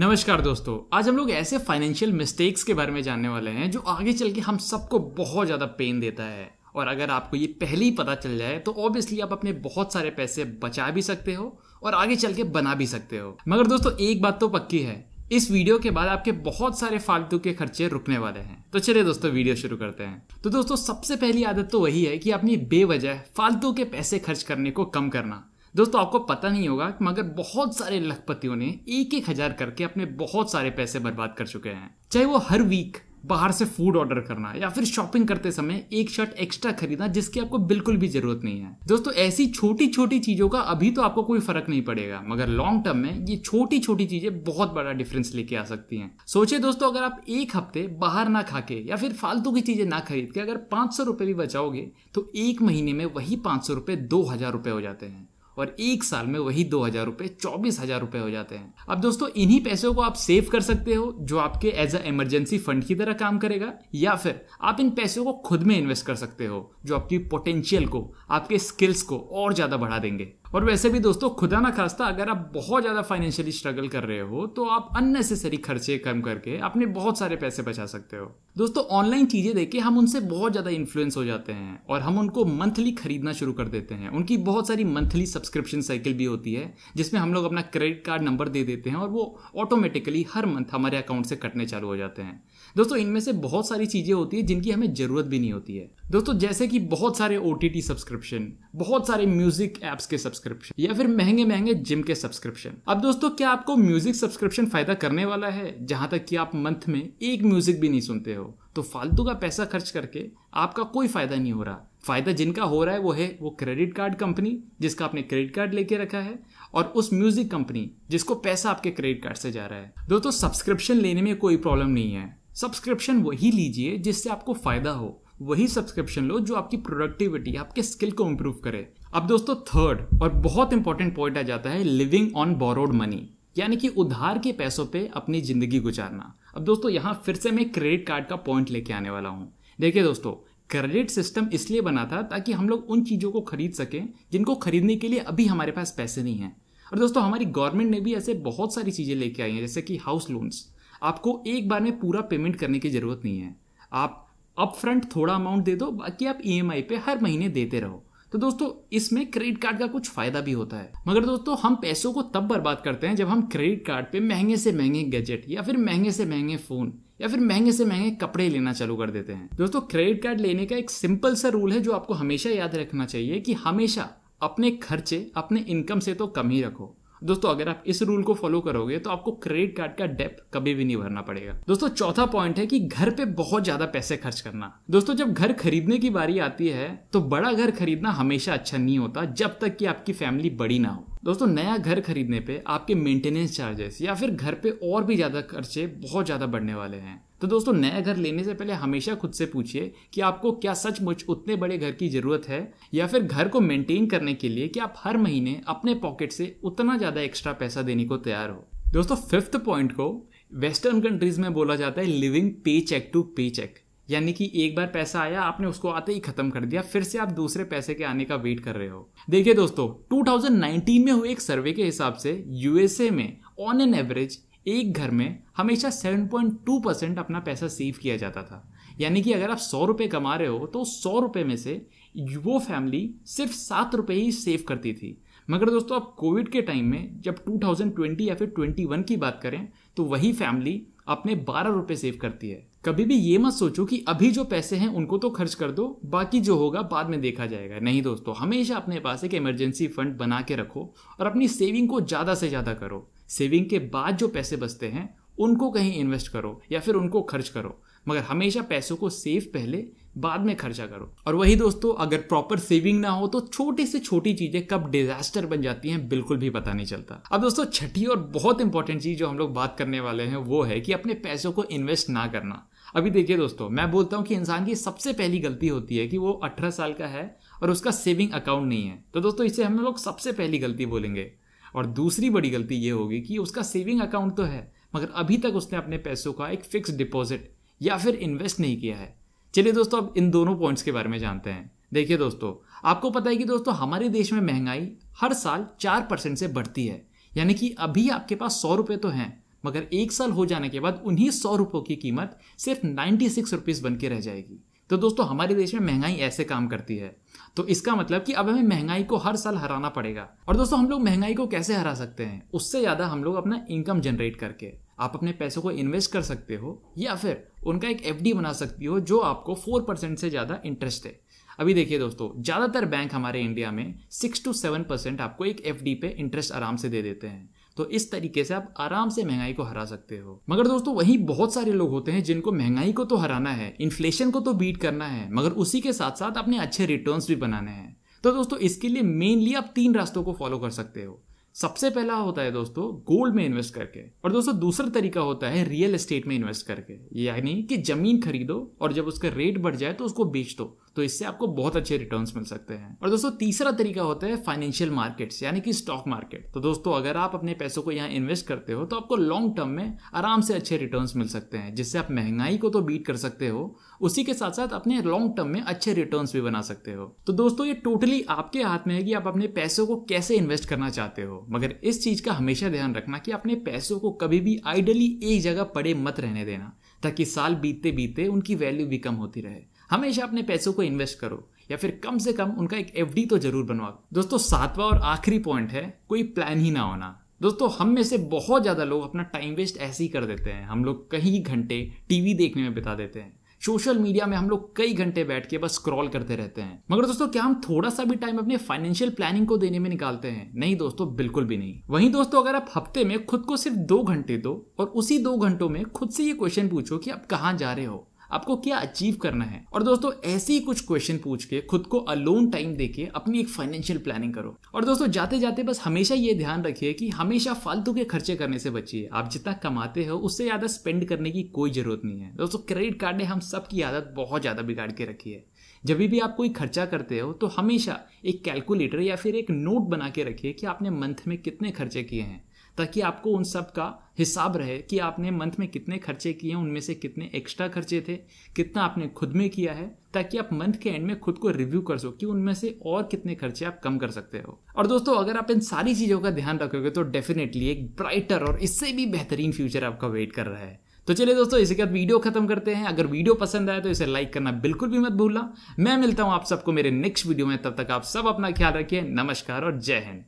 नमस्कार दोस्तों, आज हम लोग ऐसे फाइनेंशियल मिस्टेक्स के बारे में जानने वाले हैं जो आगे चल के हम सबको बहुत ज़्यादा पेन देता है। और अगर आपको ये पहले ही पता चल जाए तो ऑब्वियसली आप अपने बहुत सारे पैसे बचा भी सकते हो और आगे चल के बना भी सकते हो। मगर दोस्तों, एक बात तो पक्की है, इस वीडियो के बाद आपके बहुत सारे फालतू के खर्चे रुकने वाले हैं। तो चलिए दोस्तों वीडियो शुरू करते हैं। तो दोस्तों, सबसे पहली आदत तो वही है कि अपनी बेवजह फालतू के पैसे खर्च करने को कम करना। दोस्तों, आपको पता नहीं होगा मगर बहुत सारे लखपतियों ने एक एक हज़ार करके अपने बहुत सारे पैसे बर्बाद कर चुके हैं। चाहे वो हर वीक बाहर से फ़ूड ऑर्डर करना या फिर शॉपिंग करते समय एक शर्ट एक्स्ट्रा खरीदना, जिसकी आपको बिल्कुल भी ज़रूरत नहीं है। दोस्तों, ऐसी छोटी छोटी चीज़ों का अभी तो आपको कोई फ़र्क नहीं पड़ेगा, मगर लॉन्ग टर्म में ये छोटी छोटी चीज़ें बहुत बड़ा डिफरेंस लेके आ सकती हैं। सोचिए दोस्तों, अगर आप एक हफ़्ते बाहर ना खा के या फिर फालतू की चीज़ें ना खरीद के अगर पाँच सौ रुपए भी बचाओगे तो एक महीने में वही पाँच सौ दो हज़ार रुपए हो जाते हैं। और एक साल में वही दो हज़ार रुपए चौबीस हज़ार रुपए हो जाते हैं। अब दोस्तों, इन्हीं पैसों को आप सेव कर सकते हो, जो आपके एज अ इमरजेंसी फंड की तरह काम करेगा, या फिर आप इन पैसों को खुद में इन्वेस्ट कर सकते हो, जो आपकी पोटेंशियल को, आपके स्किल्स को और ज़्यादा बढ़ा देंगे। और वैसे भी दोस्तों, खुदा ना खास्ता, अगर आप बहुत ज़्यादा फाइनेंशियली स्ट्रगल कर रहे हो तो आप अननेसेसरी खर्चे कम करके अपने बहुत सारे पैसे बचा सकते हो। दोस्तों ऑनलाइन चीज़ें देख के हम उनसे बहुत ज़्यादा इन्फ्लुएंस हो जाते हैं और हम उनको मंथली खरीदना शुरू कर देते हैं। उनकी बहुत सारी मंथली सब्सक्रिप्शन साइकिल भी होती है, जिसमें हम लोग अपना क्रेडिट कार्ड नंबर दे देते हैं और वो ऑटोमेटिकली हर मंथ हमारे अकाउंट से कटने चालू हो जाते हैं। दोस्तों, इनमें से बहुत सारी चीज़ें होती है जिनकी हमें ज़रूरत भी नहीं होती है। दोस्तों, जैसे कि बहुत सारे ओ टी सब्सक्रिप्शन बहुत सारे म्यूज़िक एप्स के सब्सक्रिप्शन या फिर महँगे महँगे जिम के सब्सक्रिप्शन अब दोस्तों, क्या आपको म्यूज़िक सब्सक्रिप्शन फ़ायदा करने वाला है? जहाँ तक कि आप मंथ में एक म्यूज़िक भी नहीं सुनते हो। तो फालतू का पैसा खर्च करके आपका कोई फ़ायदा नहीं हो रहा। फ़ायदा जिनका हो रहा है वो है वो क्रेडिट कार्ड कंपनी जिसका आपने क्रेडिट कार्ड लेके रखा है, और उस म्यूज़िक कंपनी जिसको पैसा आपके क्रेडिट कार्ड से जा रहा है। दोस्तों सब्सक्रिप्शन लेने में कोई प्रॉब्लम नहीं है। सब्सक्रिप्शन वही लीजिए जिससे आपको फ़ायदा हो। वही सब्सक्रिप्शन लो जो आपकी प्रोडक्टिविटी आपके स्किल को इम्प्रूव करे। अब दोस्तों थर्ड और बहुत इंपॉर्टेंट पॉइंट आ जाता है लिविंग ऑन बोरोड मनी यानी कि उधार के पैसों पे अपनी ज़िंदगी गुजारना। अब दोस्तों यहाँ फिर से मैं क्रेडिट कार्ड का पॉइंट लेके आने वाला हूँ। देखिए दोस्तों क्रेडिट सिस्टम इसलिए बना था ताकि हम लोग उन चीज़ों को खरीद सकें जिनको खरीदने के लिए अभी हमारे पास पैसे नहीं हैं। और दोस्तों हमारी गवर्नमेंट ने भी ऐसे बहुत सारी चीज़ें लेके आई हैं, जैसे कि हाउस लोन्स आपको एक बार में पूरा पेमेंट करने की ज़रूरत नहीं है। आप अप फ्रंट थोड़ा अमाउंट दे दो, बाकी आप ई e पे हर महीने देते रहो। तो दोस्तों, इसमें क्रेडिट कार्ड का कुछ फ़ायदा भी होता है। मगर दोस्तों, हम पैसों को तब बर्बाद करते हैं जब हम क्रेडिट कार्ड पे महँगे से महँगे गैजेट या फिर महँगे से महँगे फ़ोन या फिर महँगे से महँगे कपड़े लेना चालू कर देते हैं। दोस्तों क्रेडिट कार्ड लेने का एक सिंपल सा रूल है जो आपको हमेशा याद रखना चाहिए कि हमेशा अपने खर्चे, अपने इनकम से तो कम ही रखो। दोस्तों, अगर आप इस रूल को फॉलो करोगे तो आपको क्रेडिट कार्ड का डेप्थ कभी भी नहीं भरना पड़ेगा। दोस्तों, चौथा पॉइंट है कि घर पे बहुत ज़्यादा पैसे खर्च करना। दोस्तों, जब घर खरीदने की बारी आती है तो बड़ा घर खरीदना हमेशा अच्छा नहीं होता, जब तक कि आपकी फैमिली बड़ी ना हो। दोस्तों, नया घर खरीदने पे आपके मेंटेनेंस चार्जेस या फिर घर पे और भी ज़्यादा खर्चे बहुत ज़्यादा बढ़ने वाले हैं। तो दोस्तों नया घर लेने से पहले हमेशा खुद से पूछिए कि आपको क्या सचमुच उतने बड़े घर की ज़रूरत है, या फिर घर को मेंटेन करने के लिए कि आप हर महीने अपने पॉकेट से उतना ज़्यादा एक्स्ट्रा पैसा देने को तैयार हो। दोस्तों फिफ्थ पॉइंट को वेस्टर्न कंट्रीज़ में बोला जाता है लिविंग पे चेक टू पे चेक यानी कि एक बार पैसा आया, आपने उसको आते ही खत्म कर दिया, फिर से आप दूसरे पैसे के आने का वेट कर रहे हो। देखिए दोस्तों 2019 में हुए एक सर्वे के हिसाब से यूएसए में ऑन एन एवरेज एक घर में हमेशा 7.2 परसेंट अपना पैसा सेव किया जाता था। यानी कि अगर आप सौ रुपये कमा रहे हो तो सौ रुपये में से वो फैमिली सिर्फ़ सात रुपये ही सेव करती थी। मगर दोस्तों आप कोविड के टाइम में जब 2020 या फिर 21 की बात करें तो वही फैमिली अपने बारह रुपये सेव करती है। कभी भी ये मत सोचो कि अभी जो पैसे हैं, उनको तो खर्च कर दो, बाकी जो होगा बाद में देखा जाएगा। नहीं दोस्तों, हमेशा अपने पास एक इमरजेंसी फंड बना के रखो और अपनी सेविंग को ज़्यादा से ज़्यादा करो। सेविंग के बाद जो पैसे बचते हैं, उनको कहीं इन्वेस्ट करो या फिर उनको खर्च करो। मगर हमेशा पैसों को सेव पहले, बाद में खर्चा करो। और वही दोस्तों, अगर प्रॉपर सेविंग ना हो तो छोटी से छोटी चीज़ें कब डिजास्टर बन जाती हैं, बिल्कुल भी पता नहीं चलता। अब दोस्तों, छठी और बहुत इंपॉर्टेंट चीज़ जो हम लोग बात करने वाले हैं, वो है कि अपने पैसों को इन्वेस्ट ना करना। अभी देखिए दोस्तों, मैं बोलता हूँ कि इंसान की सबसे पहली गलती होती है कि वो अठारह साल का है और उसका सेविंग अकाउंट नहीं है। तो दोस्तों, इसे हम लोग सबसे पहली गलती बोलेंगे। और दूसरी बड़ी गलती ये होगी कि उसका सेविंग अकाउंट तो है, मगर अभी तक उसने अपने पैसों का एक फिक्स डिपॉजिट या फिर इन्वेस्ट नहीं किया है। चलिए दोस्तों, अब इन दोनों पॉइंट्स के बारे में जानते हैं। देखिए दोस्तों, आपको पता है कि दोस्तों, हमारे देश में महँगाई हर साल चार परसेंट से बढ़ती है। यानी कि अभी आपके पास सौ रुपये तो हैं, मगर एक साल हो जाने के बाद उन्हीं सौ रुपयों की कीमत सिर्फ़ नाइन्टी सिक्स रुपीज़ बन के रह जाएगी। तो दोस्तों, हमारे देश में महँगाई ऐसे काम करती है। तो इसका मतलब कि अब हमें महँगाई को हर साल हराना पड़ेगा। और दोस्तों, हम लोग महँगाई को कैसे हरा सकते हैं? उससे ज़्यादा हम लोग अपना इनकम जनरेट करके। आप अपने पैसों को इन्वेस्ट कर सकते हो, या फिर उनका एक एफडी बना सकती हो, जो आपको फोर परसेंट से ज़्यादा इंटरेस्ट है अभी देखिए दोस्तों, ज़्यादातर बैंक हमारे इंडिया में सिक्स टू सेवन परसेंट आपको एक एफडी पे इंटरेस्ट आराम से दे देते हैं। तो इस तरीके से आप आराम से महँगाई को हरा सकते हो। मगर दोस्तों, वही बहुत सारे लोग होते हैं जिनको महँगाई को तो हराना है इन्फ्लेशन को तो बीट करना है, मगर उसी के साथ साथ अपने अच्छे रिटर्न्स भी बनाने हैं। तो दोस्तों, इसके लिए मेनली आप तीन रास्तों को फॉलो कर सकते हो। सबसे पहला होता है दोस्तों गोल्ड में इन्वेस्ट करके। और दोस्तों, दूसरा तरीका होता है रियल एस्टेट में इन्वेस्ट करके। यानी कि ज़मीन खरीदो और जब उसका रेट बढ़ जाए तो उसको बेच दो। तो इससे आपको बहुत अच्छे रिटर्न्स मिल सकते हैं। और दोस्तों, तीसरा तरीका होता है फाइनेंशियल मार्केट्स यानी कि स्टॉक मार्केट तो दोस्तों, अगर आप अपने पैसों को यहाँ इन्वेस्ट करते हो तो आपको लॉन्ग टर्म में आराम से अच्छे रिटर्न्स मिल सकते हैं, जिससे आप महँगाई को तो बीट कर सकते हो, उसी के साथ साथ अपने लॉन्ग टर्म में अच्छे रिटर्न भी बना सकते हो। तो दोस्तों, ये टोटली आपके हाथ में है कि आप अपने पैसों को कैसे इन्वेस्ट करना चाहते हो। मगर इस चीज़ का हमेशा ध्यान रखना कि अपने पैसों को कभी भी आइडली एक जगह पड़े मत रहने देना, ताकि साल बीतते बीतते उनकी वैल्यू भी कम होती रहे। हमेशा अपने पैसों को इन्वेस्ट करो, या फिर कम से कम उनका एक एफडी तो ज़रूर बनवाओ। दोस्तों, सातवां और आखिरी पॉइंट है, कोई प्लान ही ना होना। दोस्तों, हम में से बहुत ज़्यादा लोग अपना टाइम वेस्ट ऐसे ही कर देते हैं। हम लोग कई घंटे टीवी देखने में बिता देते हैं। सोशल मीडिया में हम लोग कई घंटे बैठ के बस स्क्रॉल करते रहते हैं। मगर दोस्तों, क्या हम थोड़ा सा भी टाइम अपने फाइनेंशियल प्लानिंग को देने में निकालते हैं? नहीं दोस्तों, बिल्कुल भी नहीं। वहीं दोस्तों, अगर आप हफ़्ते में खुद को सिर्फ़ दो घंटे दो और उसी दो घंटों में खुद से ये क्वेश्चन पूछो कि आप कहाँ जा रहे हो? आपको क्या अचीव करना है? और दोस्तों, ऐसे ही कुछ क्वेश्चन पूछ के, खुद को अलोन टाइम देके अपनी एक फाइनेंशियल प्लानिंग करो। और दोस्तों जाते जाते बस हमेशा ये ध्यान रखिए कि हमेशा फालतू के खर्चे करने से बचिए। आप जितना कमाते हो, उससे ज़्यादा स्पेंड करने की कोई ज़रूरत नहीं है। दोस्तों क्रेडिट कार्ड ने हम सबकी आदत बहुत ज़्यादा बिगाड़ के रखी है। जब भी आप कोई खर्चा करते हो तो हमेशा एक कैलकुलेटर या फिर एक नोट बना के रखिए कि आपने मंथ में कितने खर्चे किए हैं। ताकि आपको उन सब का हिसाब रहे कि आपने मंथ में कितने खर्चे किए, उनमें से कितने एक्स्ट्रा खर्चे थे, कितना आपने खुद में किया है, ताकि आप मंथ के एंड में खुद को रिव्यू कर सको कि उनमें से और कितने खर्चे आप कम कर सकते हो। और दोस्तों, अगर आप इन सारी चीज़ों का ध्यान रखोगे तो डेफिनेटली एक ब्राइटर और इससे भी बेहतरीन फ्यूचर आपका वेट कर रहा है। तो चलिए दोस्तों, इसी के बाद वीडियो खत्म करते हैं। अगर वीडियो पसंद आए तो इसे लाइक करना बिल्कुल भी मत भूलना। मैं मिलता हूँ आप सबको मेरे नेक्स्ट वीडियो में, तब तक आप सब अपना ख्याल रखिए। नमस्कार और जय हिंद।